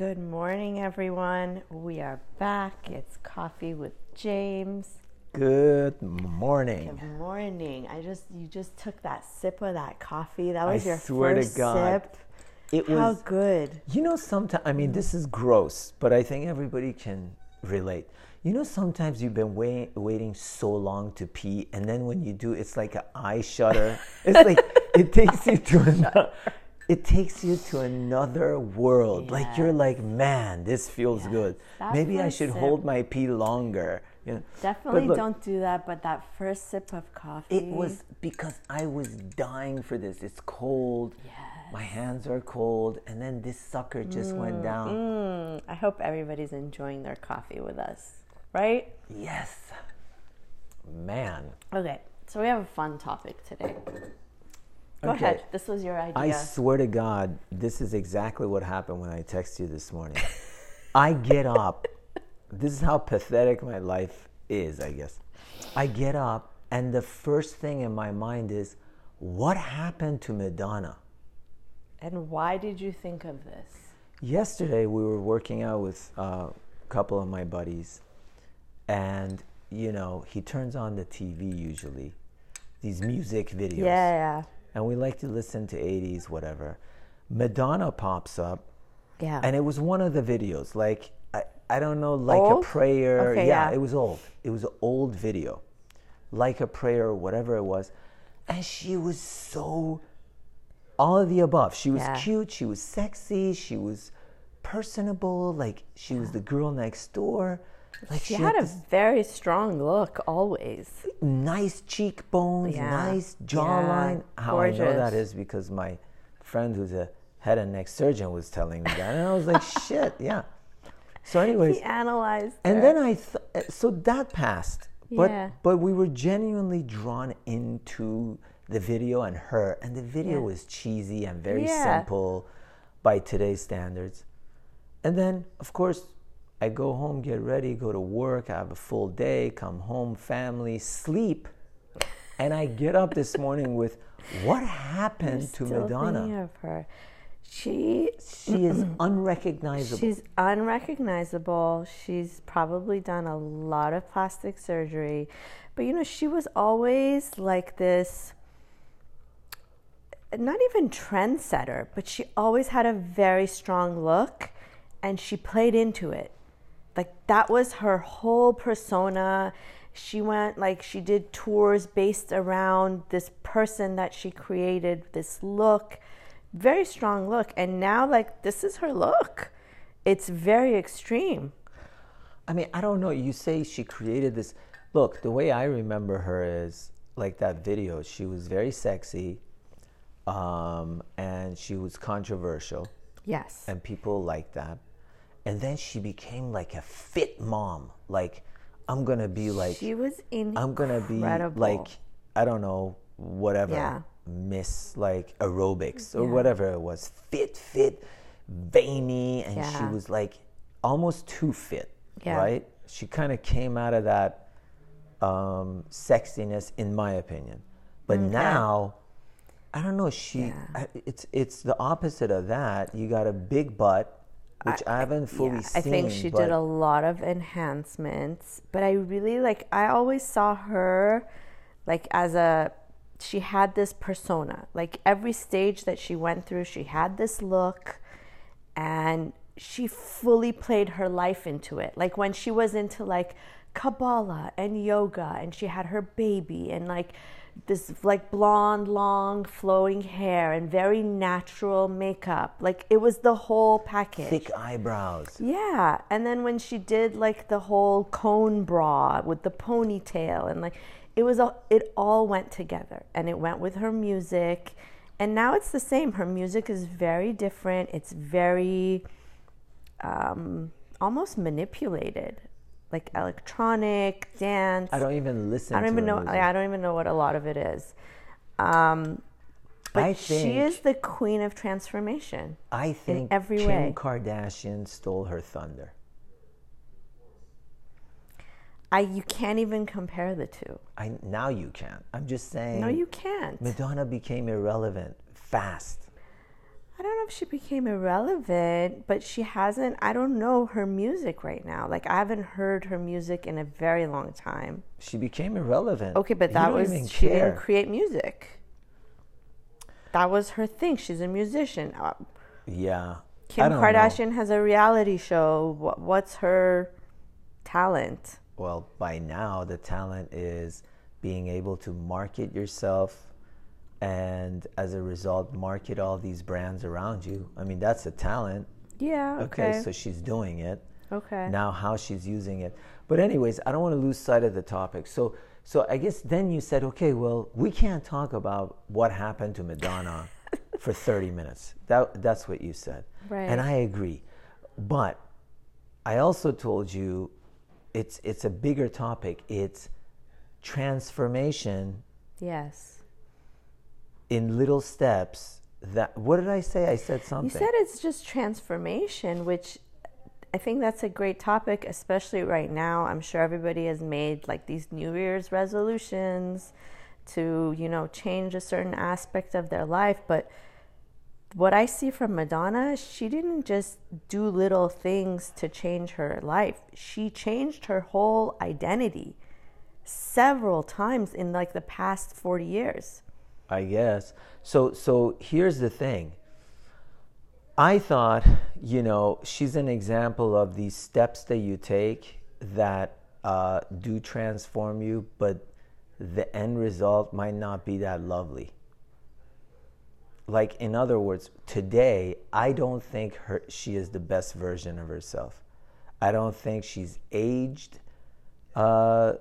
Good morning, everyone. We are back. It's coffee with James. Good morning. Good morning. I just you just took that sip of that coffee. That was I your swear to God, sip. It How was, good. you know, sometimes, I mean, this is gross, but I think everybody can relate. You know, sometimes you've been wait, waiting so long to pee, and then when you do, it's like an eye shutter. It's like, it takes you to another. It takes you to another world. Like you're like, man, this feels good. That Maybe I should sip- hold my pee longer. You know? Definitely look, don't do that, but that first sip of coffee. It was because I was dying for this. It's cold. Yes. My hands are cold, and then this sucker just went down. Mm, I hope everybody's enjoying their coffee with us, right? Yes, man. Okay, so we have a fun topic today. Go Okay. ahead. This was your idea. I swear to God, this is exactly what happened when I texted you this morning. I get up. This is how pathetic my life is, I guess. I get up, and the first thing in my mind is, what happened to Madonna? and why did you think of this? Yesterday, we were working out with uh, a couple of my buddies, and you know, he turns on the TV usually, these music videos. Yeah, And we like to listen to 80s, whatever. Madonna pops up, yeah. and it was one of the videos. Like, I, I don't know, like Old? a prayer. Okay, yeah, yeah. it was old. It was an old video. Like a prayer, or whatever it was. And she was so all of the above. She was Yeah. cute, she was sexy, she was personable, like she was the girl next door. Like she had a very strong look always. nice cheekbones, Yeah. nice jawline. Yeah, How I know that is because my friend who's a head and neck surgeon was telling me that, and I was like, shit, yeah. So, anyways, He analyzed. and her. then I th- so that passed, but Yeah. but we were genuinely drawn into the video and her, and the video Yeah. was cheesy and very simple by today's standards. And then, of course, I go home, get ready, go to work, I have a full day, come home, family, sleep, and I get up this morning with what happened to Still Madonna? thinking of her. She She is unrecognizable. she's unrecognizable. She's probably done a lot of plastic surgery, but you know she was always like this. Not even trendsetter, but she always had a very strong look, and she played into it. Like that was her whole persona. She went like she did tours based around this person that she created, this look, very strong look. And now, like, this is her look. It's very extreme. I mean, I don't know. You say she created this. Look, the way I remember her is like that video. She was very sexy, um, and she was controversial, Yes. and people liked that. And then she became like a fit mom. Like, I'm gonna be like, she was incredible. I'm gonna be like, I don't know, whatever, Yeah. Miss like aerobics or Yeah. whatever it was, fit, fit, veiny, and she was like almost too fit, Yeah. right? She kind of came out of that um, sexiness, in my opinion. But now, I don't know. She, Yeah. I, it's it's the opposite of that. You got a big butt, which I, haven't fully Yeah, seen. I think she did a lot of enhancements, but I really like I always saw her like as a she had this persona. Like every stage that she went through, she had this look and she fully played her life into it. Like when she was into like Kabbalah and yoga and she had her baby and like this like blonde long flowing hair and very natural makeup. Like it was the whole package. thick eyebrows. Yeah, and then when she did like the whole cone bra with the ponytail and like it was all it all went together and it went with her music and now it's the same. Her music is very different. It's very um, almost manipulated, like electronic dance. I don't even listen. I don't to even know. I don't even know what a lot of it is. Um, but I she is the queen of transformation. I think in every Kim way. Kardashian stole her thunder. I you can't even compare the two. I now you can't. I'm just saying. No, you can't. Madonna became irrelevant fast. I don't know if she became irrelevant, but she hasn't. I don't know her music right now. Like I haven't heard her music in a very long time. She became irrelevant. Okay, but that was she care. didn't create music. That was her thing. She's a musician. Uh, Yeah. Kim don't know. Kardashian has a reality show. What's her talent? Well, by now the talent is being able to market yourself and as a result market all these brands around you. I mean, that's a talent. Yeah. Okay, Okay. so she's doing it. okay. Now how she's using it. But anyways, I don't want to lose sight of the topic. So so I guess then you said, "Okay, well, we can't talk about what happened to Madonna for 30 minutes." That that's what you said. Right. And I agree. But I also told you it's it's a bigger topic. It's transformation yes. In little steps that what did I say? I said something. You said it's just transformation, which I think that's a great topic, especially right now. I'm sure everybody has made like these New Year's resolutions to, you know, change a certain aspect of their life. But what I see from Madonna, she didn't just do little things to change her life, she changed her whole identity several times in like the past 40 years. I guess. So so here's the thing. I thought, you know, she's an example of these steps that you take that uh, do transform you, but the end result might not be that lovely. Like in other words, today I don't think her she is the best version of herself. I don't think she's aged. Uh,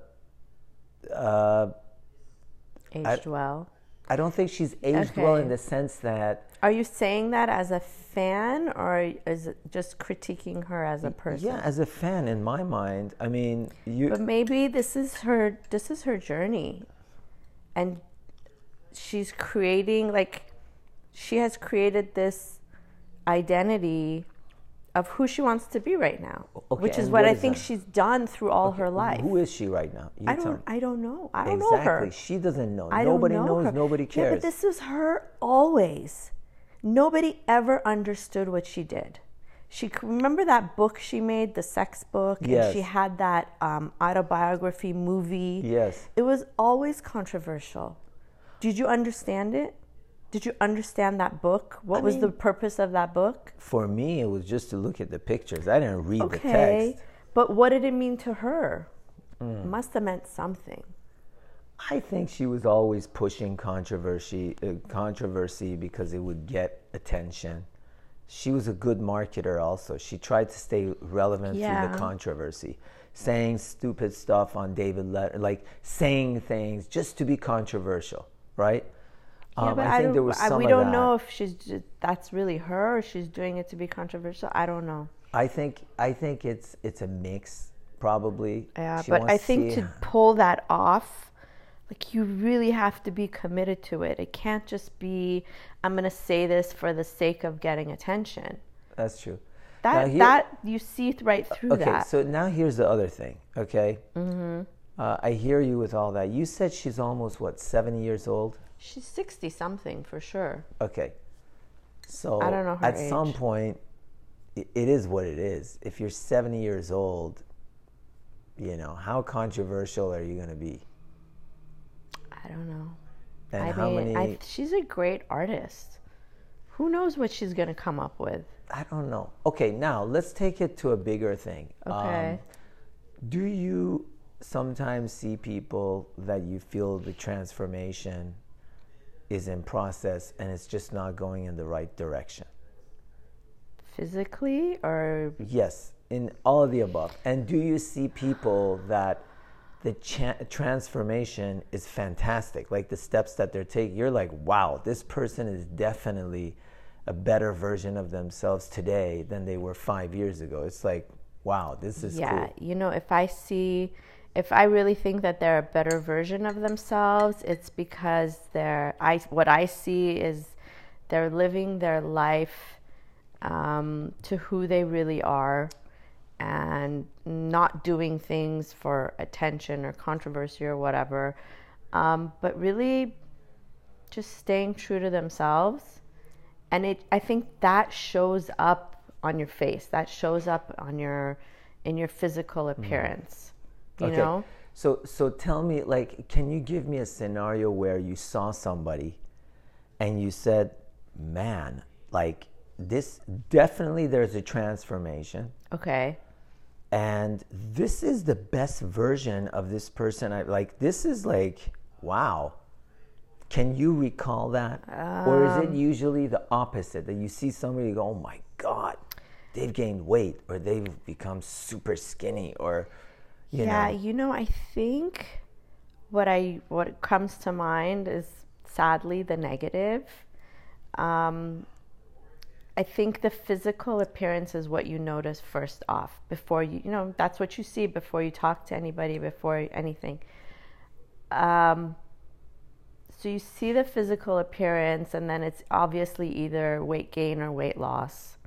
uh, Aged well. I don't think she's aged well in the sense that Are you saying that as a fan or is it just critiquing her as a person? yeah, as a fan in my mind, I mean, you But maybe this is her this is her journey. And she's creating like she has created this identity of who she wants to be right now, Okay, which is what, what I think that? she's done through all her life. who is she right now? You I don't. I don't know. I don't exactly. know her. She doesn't know. I nobody know knows, her. nobody Yeah, but this is her always. Nobody ever understood what she did. She remember that book she made, the sex book, and Yes. she had that um, autobiography movie. yes. It was always controversial. Did you understand it? Did you understand that book? What I was the purpose of that book? For me, it was just to look at the pictures. I didn't read the Okay, text. but what did it mean to her? Mm. It must have meant something. I think she was always pushing controversy, uh, controversy because it would get attention. She was a good marketer. Also, she tried to stay relevant through the controversy, saying stupid stuff on David, Le- like saying things just to be controversial, right? Yeah, Um, but I I, think there was I- we don't know if she's just, that's really her or she's doing it to be controversial. I don't know. I think I think it's it's a mix, probably. Yeah, She but I think see- to pull that off, like you really have to be committed to it. It can't just be I'm going to say this for the sake of getting attention. that's true. That here- that you see right through Okay, that. so now here's the other thing. Okay, mm-hmm. uh, I hear you with all that. You said she's almost what seventy years old. She's 60 something for sure. Okay, so I don't know at some point, it is what it is. If you're seventy years old, you know how controversial are you going to be? I don't know. And I how mean, many? I, she's a great artist. Who knows what she's going to come up with? I don't know. Okay, now let's take it to a bigger thing. Okay. Um, do you sometimes see people that you feel the transformation is in process and it's just not going in the right direction? Physically or Yes, in all of the above. And do you see people that the cha- transformation is fantastic? Like the steps that they're taking, you're like, wow, this person is definitely a better version of themselves today than they were five years ago. It's like, wow, this is yeah, cool. you know, if I see, if I really think that they're a better version of themselves, it's because they're. I what I see is they're living their life um, to who they really are, and not doing things for attention or controversy or whatever, um, but really just staying true to themselves. And it i think that shows up on your face. That shows up on your in your physical appearance you Okay. know So so tell me like can you give me a scenario where you saw somebody and you said, "Man, like this definitely there's a transformation okay and this is the best version of this person I like this is like wow." Can you recall that? or is Um, it usually the opposite that you see somebody go, "Oh my god, they've gained weight or they've become super skinny or you yeah know you know i think what i what comes to mind is sadly the negative um I think the physical appearance is what you notice first off before you, you know, that's what you see before you talk to anybody, before anything. Um, so you see the physical appearance, and then it's obviously either weight gain or weight loss.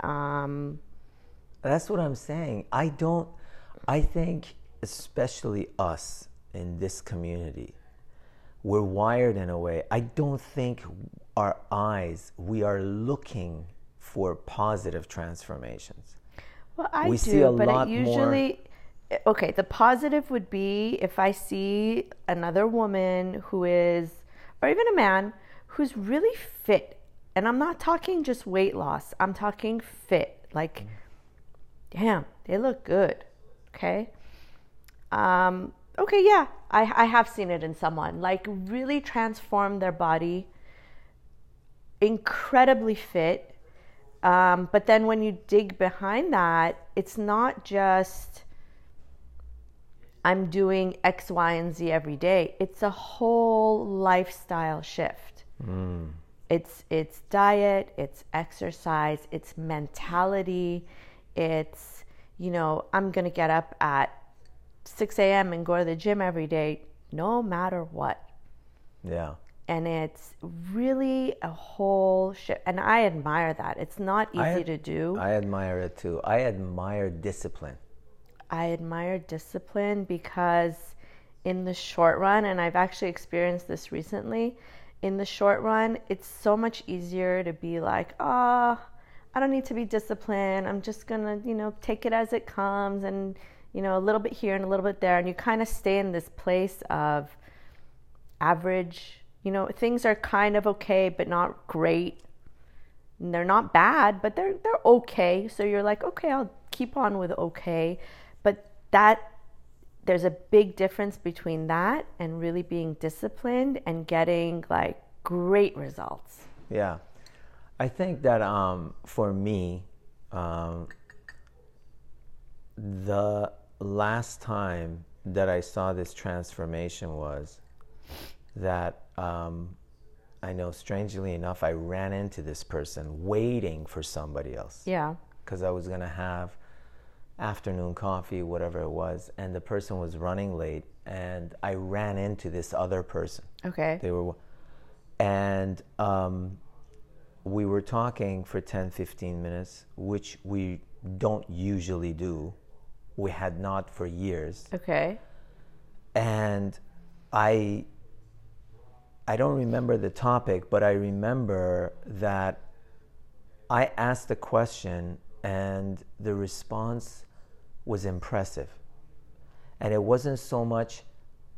Um, That's what I'm saying. I don't, I think, especially us in this community, we're wired in a way. I don't think our eyes, we are looking for positive transformations. Well, I We do, see a but lot it more- usually okay. The positive would be if I see another woman who is, or even a man who's really fit, and I'm not talking just weight loss. I'm talking fit. Like, damn, they look good. Okay. Um. Okay. Yeah, I I have seen it in someone like really transform their body. Incredibly fit um, but then when you dig behind that, it's not just I'm doing X, Y, and Z every day. It's a whole lifestyle shift. It's it's diet, it's exercise, it's mentality, it's you know I'm gonna get up at 6 a.m. and go to the gym every day, no matter what Yeah. and it's really a whole shift and i admire that it's not easy to do I admire it too. I admire discipline. i admire discipline because in the short run and i've actually experienced this recently in the short run it's so much easier to be like oh i don't need to be disciplined i'm just gonna you know take it as it comes and you know a little bit here and a little bit there and you kind of stay in this place of average. You know, things are kind of okay, but not great. And they're not bad, but they're they're okay. So you're like, okay, I'll keep on with okay. But that there's a big difference between that and really being disciplined and getting like great results. Yeah. I think that um, for me, um, the last time that I saw this transformation was that um, I know, strangely enough, I ran into this person waiting for somebody else Yeah. because I was going to have afternoon coffee, whatever it was, and the person was running late, and I ran into this other person. Okay. They were, and um, we were talking for 10, 15 minutes, which we don't usually do. We had not for years. Okay. And I, I don't remember the topic, but I remember that I asked a question and the response was impressive. And it wasn't so much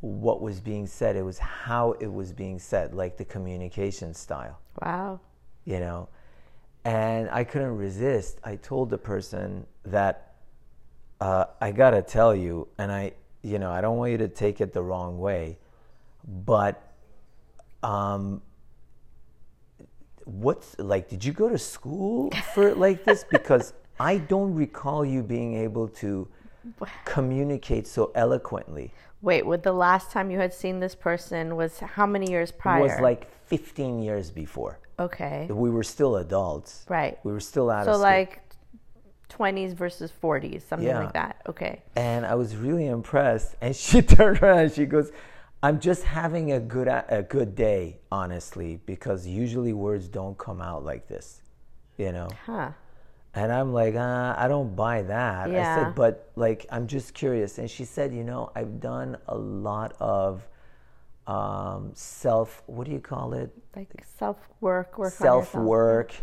what was being said, it was how it was being said, like the communication style, Wow. You know. And I couldn't resist. I told the person that uh, I gotta tell you, and I, you know, I don't want you to take it the wrong way, but um, what's like did you go to school for like this because i don't recall you being able to communicate so eloquently Wait, what the last time you had seen this person was how many years prior? it was like 15 years before okay. we were still adults Right. we were still out So of school like 20s versus 40s, something Yeah. like that. Okay. and i was really impressed and she turned around and she goes i'm just having a good a good day honestly because usually words don't come out like this you know Huh. And I'm like, uh, I don't buy that. Yeah. I said, but like, I'm just curious. And she said, you know, I've done a lot of um, self. What do you call it? Like self work, work self work.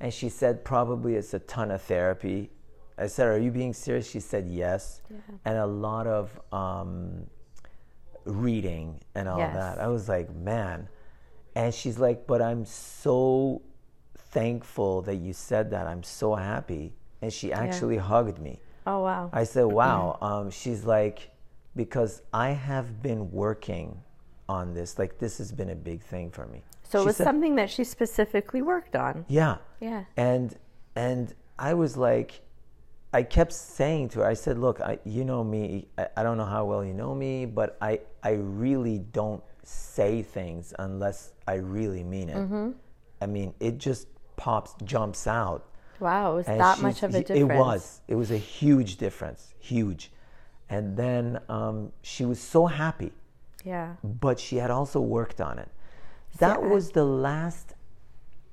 And she said probably it's a ton of therapy. I said, "Are you being serious?" She said, "Yes." Yeah. And a lot of um, reading and all Yes. that. I was like, "Man." And she's like, "But I'm so thankful that you said that. I'm so happy." And she actually hugged me. Oh wow. I said, "Wow." Um, she's like, "Because I have been working on this. Like this has been a big thing for me." so it was said- something that she specifically worked on. Yeah. Yeah. And and I was like, I kept saying to her, I said, "Look, I, you know me. I, I don't know how well you know me, but I I really don't say things unless I really mean it. Mm-hmm. I mean, it just pops, jumps out." Wow, it was And that much of a difference. it was. It was a huge difference, huge. And then um, she was so happy, Yeah. but she had also worked on it. That was the last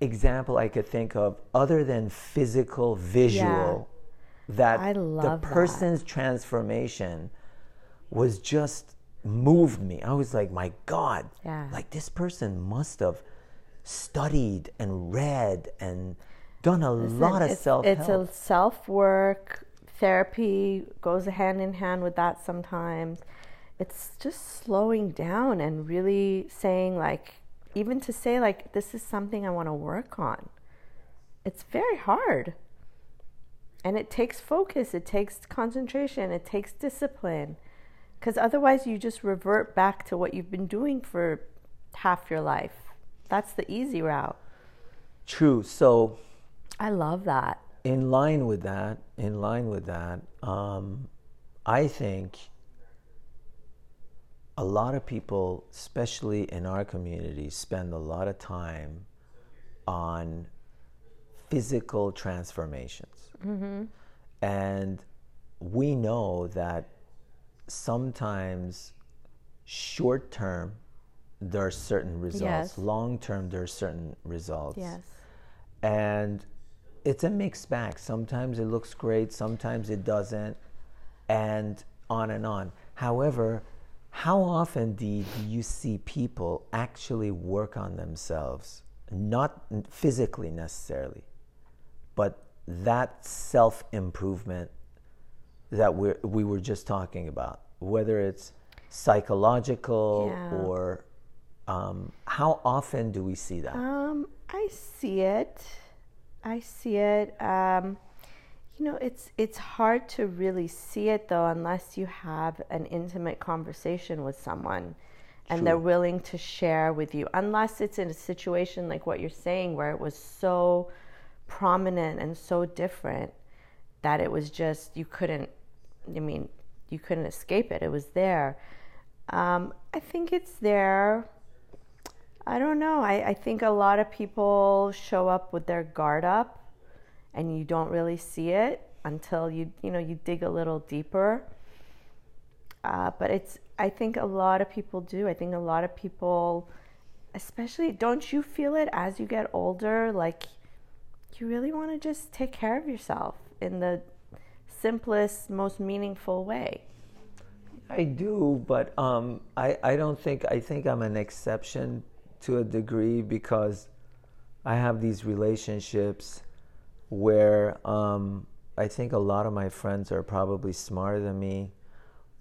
example I could think of, other than physical, visual, yeah. that I the love that. person's transformation was just moved me. I was like, my God, Yeah. like this person must have studied and read and done a lot of self It's a self work. Therapy goes hand in hand with that sometimes. It's just slowing down and really saying, like, even to say, like, this is something I want to work on. It's very hard. And it takes focus, it takes concentration, it takes discipline. Because otherwise, you just revert back to what you've been doing for half your life. That's the easy route. True. So I love that. in line with that, in line with that, um, I think a lot of people, especially in our community, spend a lot of time on physical transformations. Mm-hmm. And we know that sometimes short term, there are certain results, Yes. long term, there are certain results Yes. and it's a mixed bag. Sometimes it looks great, sometimes it doesn't, and on and on. However, how often do you, do you see people actually work on themselves, not physically necessarily, but that self improvement that we we were just talking about, whether it's psychological Yeah. or um, how often do we see that? Um, I see it. I see it. Um, you know, it's it's hard to really see it though unless you have an intimate conversation with someone and they're willing to share with you. Unless it's in a situation like what you're saying where it was so prominent and so different that it was just you couldn't I mean, you couldn't escape it. It was there. Um, I think it's there. I don't know. I, I think a lot of people show up with their guard up and you don't really see it until you you know you dig a little deeper. Uh, but it's I think a lot of people do. I think a lot of people especially don't you feel it as you get older like you really want to just take care of yourself in the simplest most meaningful way. I do, but um, I, I don't think, I think I'm an exception to a degree because I have these relationships where um, I think a lot of my friends are probably smarter than me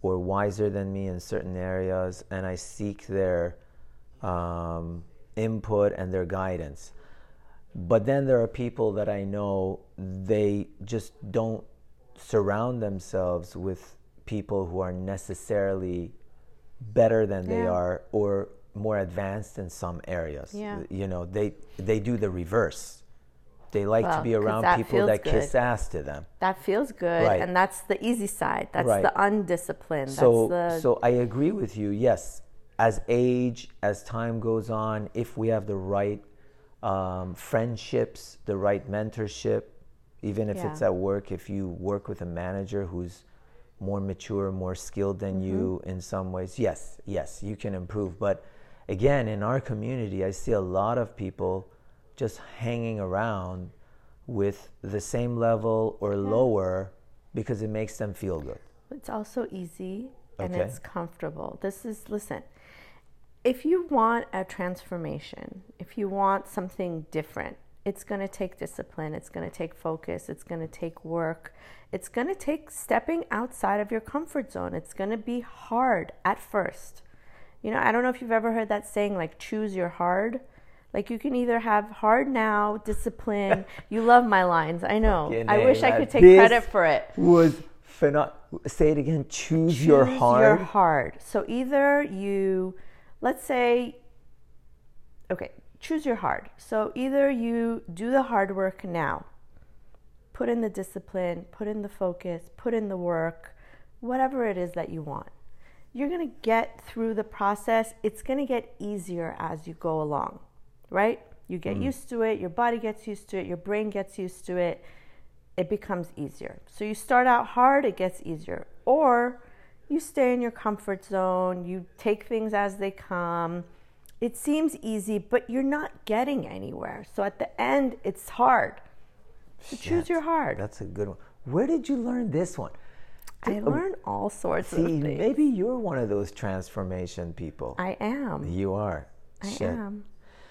or wiser than me in certain areas, and I seek their um, input and their guidance. But then there are people that I know they just don't surround themselves with people who are necessarily better than they are or more advanced in some areas. Yeah. You know, they they do the reverse. They like Well, to be around that people that kiss ass to them. That feels good Right. and that's the easy side. That's Right. the undisciplined. So that's the so I agree with you. Yes, as age, as time goes on, if we have the right um, friendships, the right mentorship, even if it's at work, if you work with a manager who's more mature, more skilled than you Mm-hmm. in some ways, yes, yes, you can improve. But again, in our community, I see a lot of people just hanging around with the same level or lower because it makes them feel good. It's also easy and Okay. it's comfortable. This is listen. if you want a transformation, if you want something different, it's going to take discipline, it's going to take focus, it's going to take work, it's going to take stepping outside of your comfort zone. It's going to be hard at first. You know, I don't know if you've ever heard that saying, like, choose your hard. Like, you can either have hard now, discipline. you love my lines, I know. I wish I could take this credit for it. Was phenomenal. Say it again. Choose, your choose. Your hard. So either you, let's say, okay, choose your hard. So either you do the hard work now, put in the discipline, put in the focus, put in the work, whatever it is that you want. You're going to get through the process. It's going to get easier as you go along, right? You get mm. used to it, your body gets used to it, your brain gets used to it it becomes easier. So you start out hard, it gets easier. Or you stay in your comfort zone, you take things as they come. It seems easy, but you're not getting anywhere. So at the end, it's hard. So choose your hard. That's a good one. Where did you learn this one? I oh, learn all sorts See, of things. maybe you're one of those transformation people. I am. you are. I Shit. am.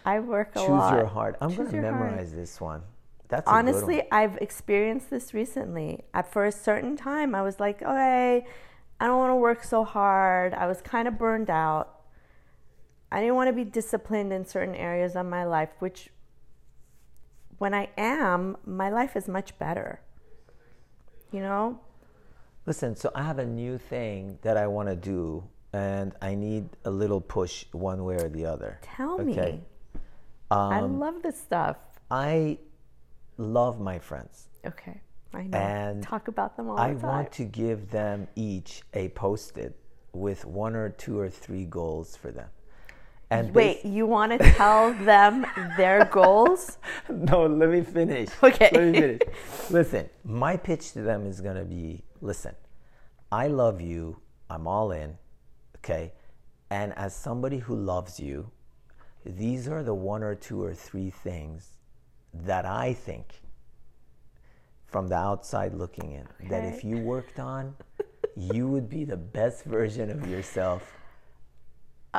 I work a Choose lot. Choose your heart. I'm going to your heart. memorize this one. That's honestly one. i've experienced this recently at for a certain time i was like okay i don't want to work so hard i was kind of burned out i didn't want to be disciplined in certain areas of my life which when i am my life is much better you know Listen, so I have a new thing that I want to do, and I need a little push one way or the other. tell Okay. me i Um, love this stuff I love my friends. okay i know And talk about them all I the time I want to give them each a post it with one or two or three goals for them. And wait you want to tell them their goals no, let me finish. Okay. Let me finish. Listen, my pitch to them is going to be listen, I love you. I'm all in. Okay. And as somebody who loves you, these are the one or two or three things that I think from the outside looking in that if you worked on, you would be the best version of yourself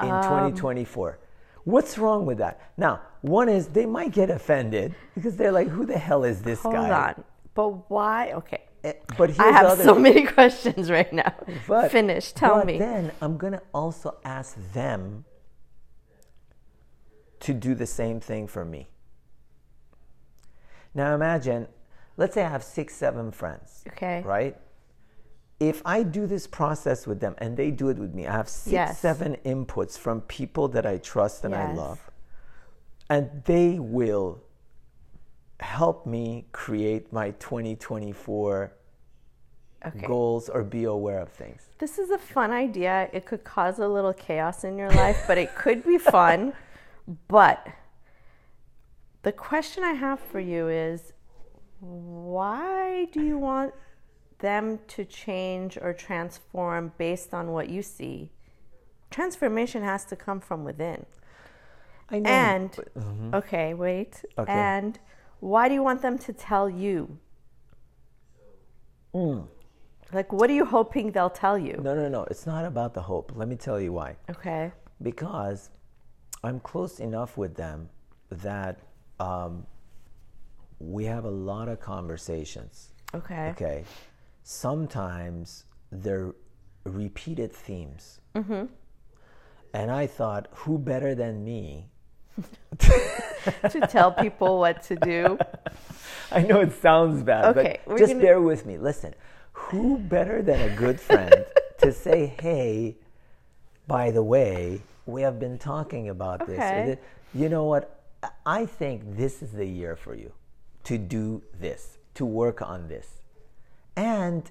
in Um, 2024. What's wrong with that? Now, one is they might get offended because they're like, "Who the hell is this hold guy?" on but why okay Eh, But here's I have other so many questions right now. But- Finish. Tell but me. Then I'm gonna also ask them to do the same thing for me. Now imagine, let's say I have six, seven friends. Okay. Right? If I do this process with them and they do it with me, I have six, Yes. seven inputs from people that I trust and I love. And they will help me create my 2024 Okay. goals or be aware of things. This is a fun idea. It could cause a little chaos in your life, but it could be fun. But the question I have for you is why do you want them to change or transform based on what you see? Transformation has to come from within. I know. And mm-hmm. okay, wait. Okay. And why do you want them to tell you? Mm. Like, what are you hoping they'll tell you? no, no, no. It's not about the hope. Let me tell you why. Okay. Because I'm close enough with them that um, we have a lot of conversations. Okay. Okay. Sometimes they're repeated themes. Mm-hmm. And I thought, who better than me to tell people what to do. I know it sounds bad, Okay, but just gonna- bear with me. Listen, who better than a good friend to say, hey, by the way, we have been talking about this. Okay. thi- You know what? I- think this is the year for you to do this, to work on this. And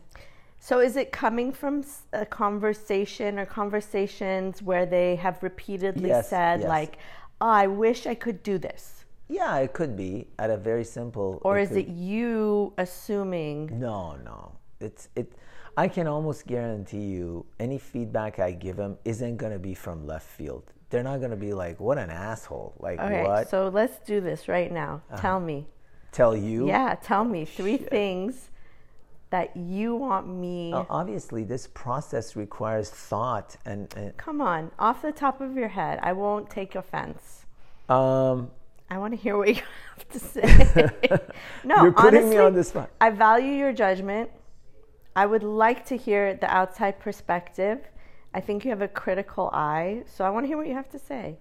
So, is it coming from a conversation or conversations where they have repeatedly Yes, said, yes. like, oh, I wish I could do this? yeah, it could be at a very simple. Or is could- it you assuming? No, no. It's it. I can almost guarantee you, any feedback I give them isn't gonna be from left field. They're not gonna be like, "What an asshole!" Like Okay, what? so let's do this right now. Uh-huh. Tell me. Tell you? Yeah, tell me three things that you want me? Uh, obviously, this process requires thought and. and Come on, off the top of your head. I won't take offense. um, I want to hear what you have to say. no, You're putting honestly, me on the spot. I value your judgment. I would like to hear the outside perspective. I think you have a critical eye, so I want to hear what you have to say.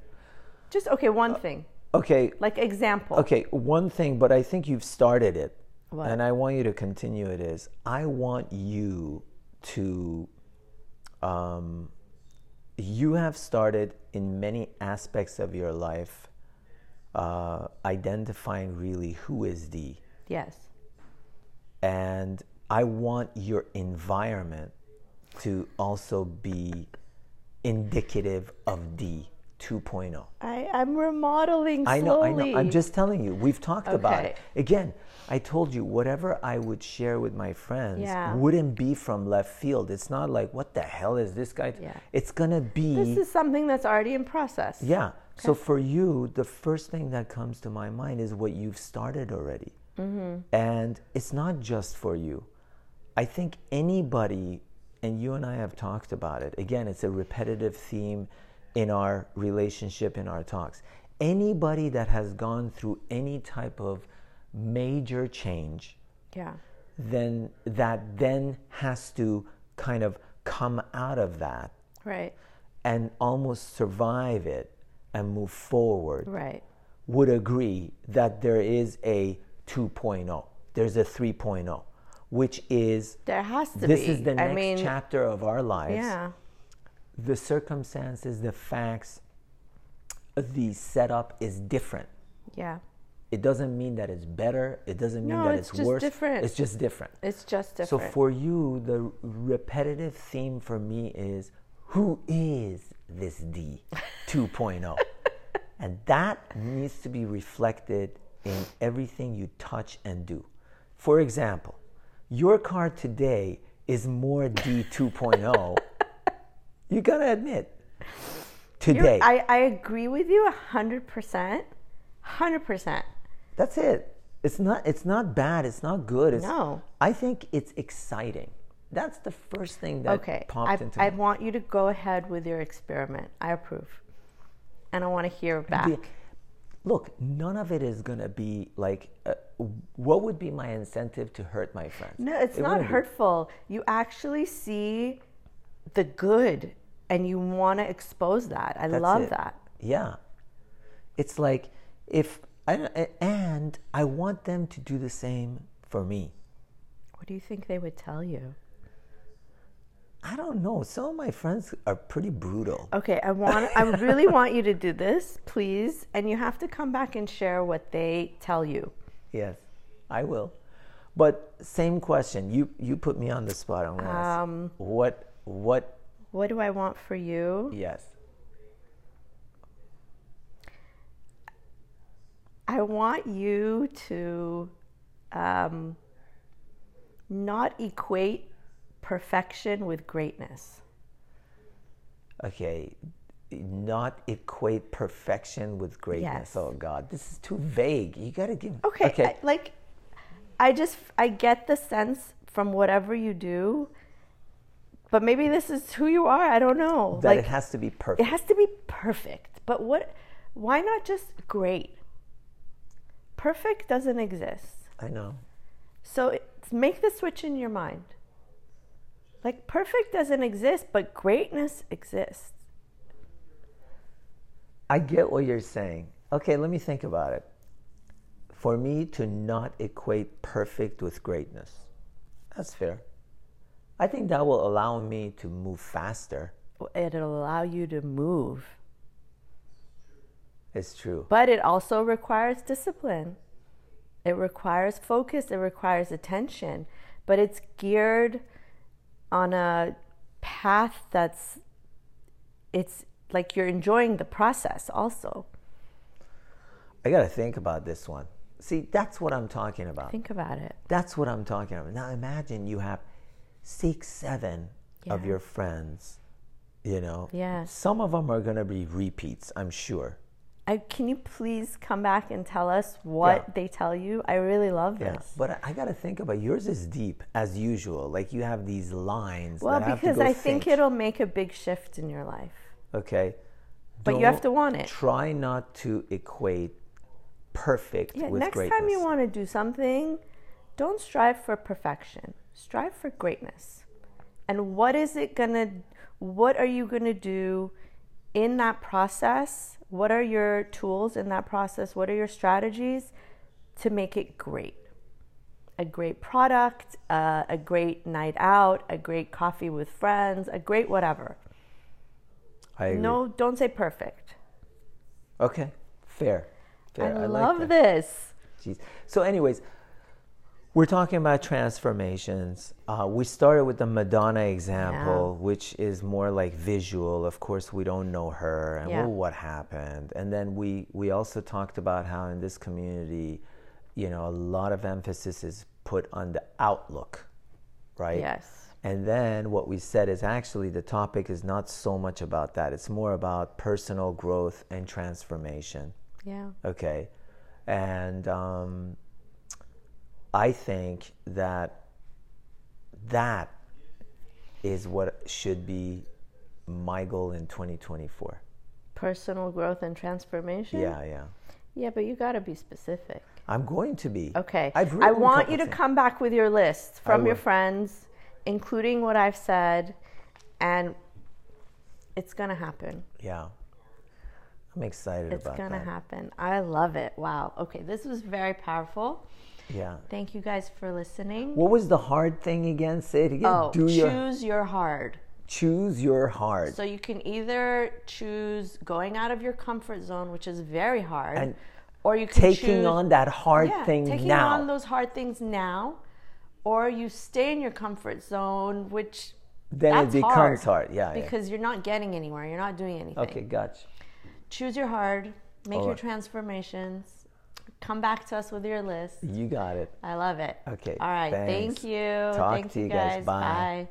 Just okay, one thing, okay, like example. okay, one thing, but I think you've started it, What? and I want you to continue. It is I want you to. Um, you have started in many aspects of your life uh, identifying really who is D. Yes. and I want your environment to also be indicative of D 2.0. I, I'm remodeling slowly. I know, I know. I'm just telling you. We've talked about it. Again, I told you whatever I would share with my friends Yeah. wouldn't be from left field. It's not like what the hell is this guy? Yeah. It's gonna be This is something that's already in process. yeah. So for you, the first thing that comes to my mind is what you've started already. Mm-hmm. And it's not just for you. I think anybody, and you and I have talked about it, again, it's a repetitive theme in our relationship, in our talks. Anybody that has gone through any type of major change, Yeah. then that then has to kind of come out of that Right. and almost survive it and move forward Right. would agree that there is a 2.0 there's a 3.0 which is There has to be this be. is the I next mean, chapter of our lives Yeah. the circumstances the facts the setup is different Yeah. it doesn't mean that it's better it doesn't mean No, that it's it's, just worse different. it's just different It's just different. so for you, the repetitive theme for me is who is this D 2.0? and that needs to be reflected in everything you touch and do. For example, your car today is more D 2.0. you gotta admit. You're- Today. I, I agree with you 100%. 100%. That's it. It's not it's not bad, it's not good. It's, No. I think it's exciting. That's the first thing that Okay. popped I, into I my want you to go ahead with your experiment. I approve. And I want to hear back. be- look, none of it is going to be like, uh, what would be my incentive to hurt my friends? No, it's It not wouldn't be. hurtful. You actually see the good and you want to expose that. I That's love it. that. Yeah. It's like, if, I, and I want them to do the same for me. What do you think they would tell you? I don't know. Some of my friends are pretty brutal. Okay, I want I really want you to do this, please, and you have to come back and share what they tell you. Yes, I will. But same question. You you put me on the spot. I'm gonna ask. Um, What what? What do I want for you? Yes. I want you to um, not equate perfection with greatness. Okay. Not equate perfection with greatness. Yes. Oh God, this is too vague. You gotta give. Okay, Okay. I, like I just I get the sense from whatever you do, but maybe this is who you are. I don't know. that like it has to be perfect. it has to be perfect. But what? Why not just great? Perfect doesn't exist. I know. So it's, make the switch in your mind. Like perfect doesn't exist, but greatness exists. I get what you're saying. Okay, let me think about it. For me to not equate perfect with greatness, that's fair. I think that will allow me to move faster. It'll allow you to move, It's true. but it also requires discipline. It requires focus, it requires attention, but it's geared on a path that's it's like you're enjoying the process also. I got to think about this one. See, that's what I'm talking about. Think about it. That's what I'm talking about. Now imagine you have six, seven of your friends, you know. Yeah. Some of them are going to be repeats, I'm sure. I, can you please come back and tell us what Yeah. they tell you? I really love Yeah, this. but I, I got to think about yours is deep as usual. Like you have these lines. well, that have to because I think think. it'll make a big shift in your life. Okay. But you have to want it. Try not to equate perfect Yeah, next greatness. time you want to do something, don't strive for perfection. Strive for greatness. And what is it going to what are you going to do in that process? What are your tools in that process? What are your strategies to make it great? A great product, uh, a great night out, a great coffee with friends, a great whatever. I agree. No, don't say perfect. Okay. Fair. Fair. I, I, love like this. Jeez. So, anyways, we're talking about transformations. Uh, we started with the Madonna example, which is more like visual. Of course, we don't know her and Yeah. well, what happened. And then we we also talked about how in this community, you know, a lot of emphasis is put on the outlook, right? Yes. And then what we said is actually the topic is not so much about that. It's more about personal growth and transformation. Yeah. Okay. And um, I think that that is what should be my goal in 2024. Personal growth and transformation? Yeah, yeah. Yeah, but you got to be specific. I'm going to be. Okay. I want you to things. come back with your list from your friends, including what I've said, and it's going to happen. Yeah. I'm excited about it. It's about going to that. happen. I love it. Wow. Okay, this was very powerful. Yeah. Thank you guys for listening. What was the hard thing again? Say it again. oh, Do choose your hard. choose your hard. So you can either choose going out of your comfort zone, which is very hard, And or you can taking choose, on that hard yeah, thing taking now. Taking on those hard things now, or you stay in your comfort zone, which then it becomes hard. Yeah, yeah. because you're not getting anywhere. You're not doing anything. Okay, gotcha. Choose your hard. Make All your right. transformations. Come back to us with your list. You got it. I love it. Okay, All right. thanks. Thank you. Talk Thank to you guys. Bye. Bye.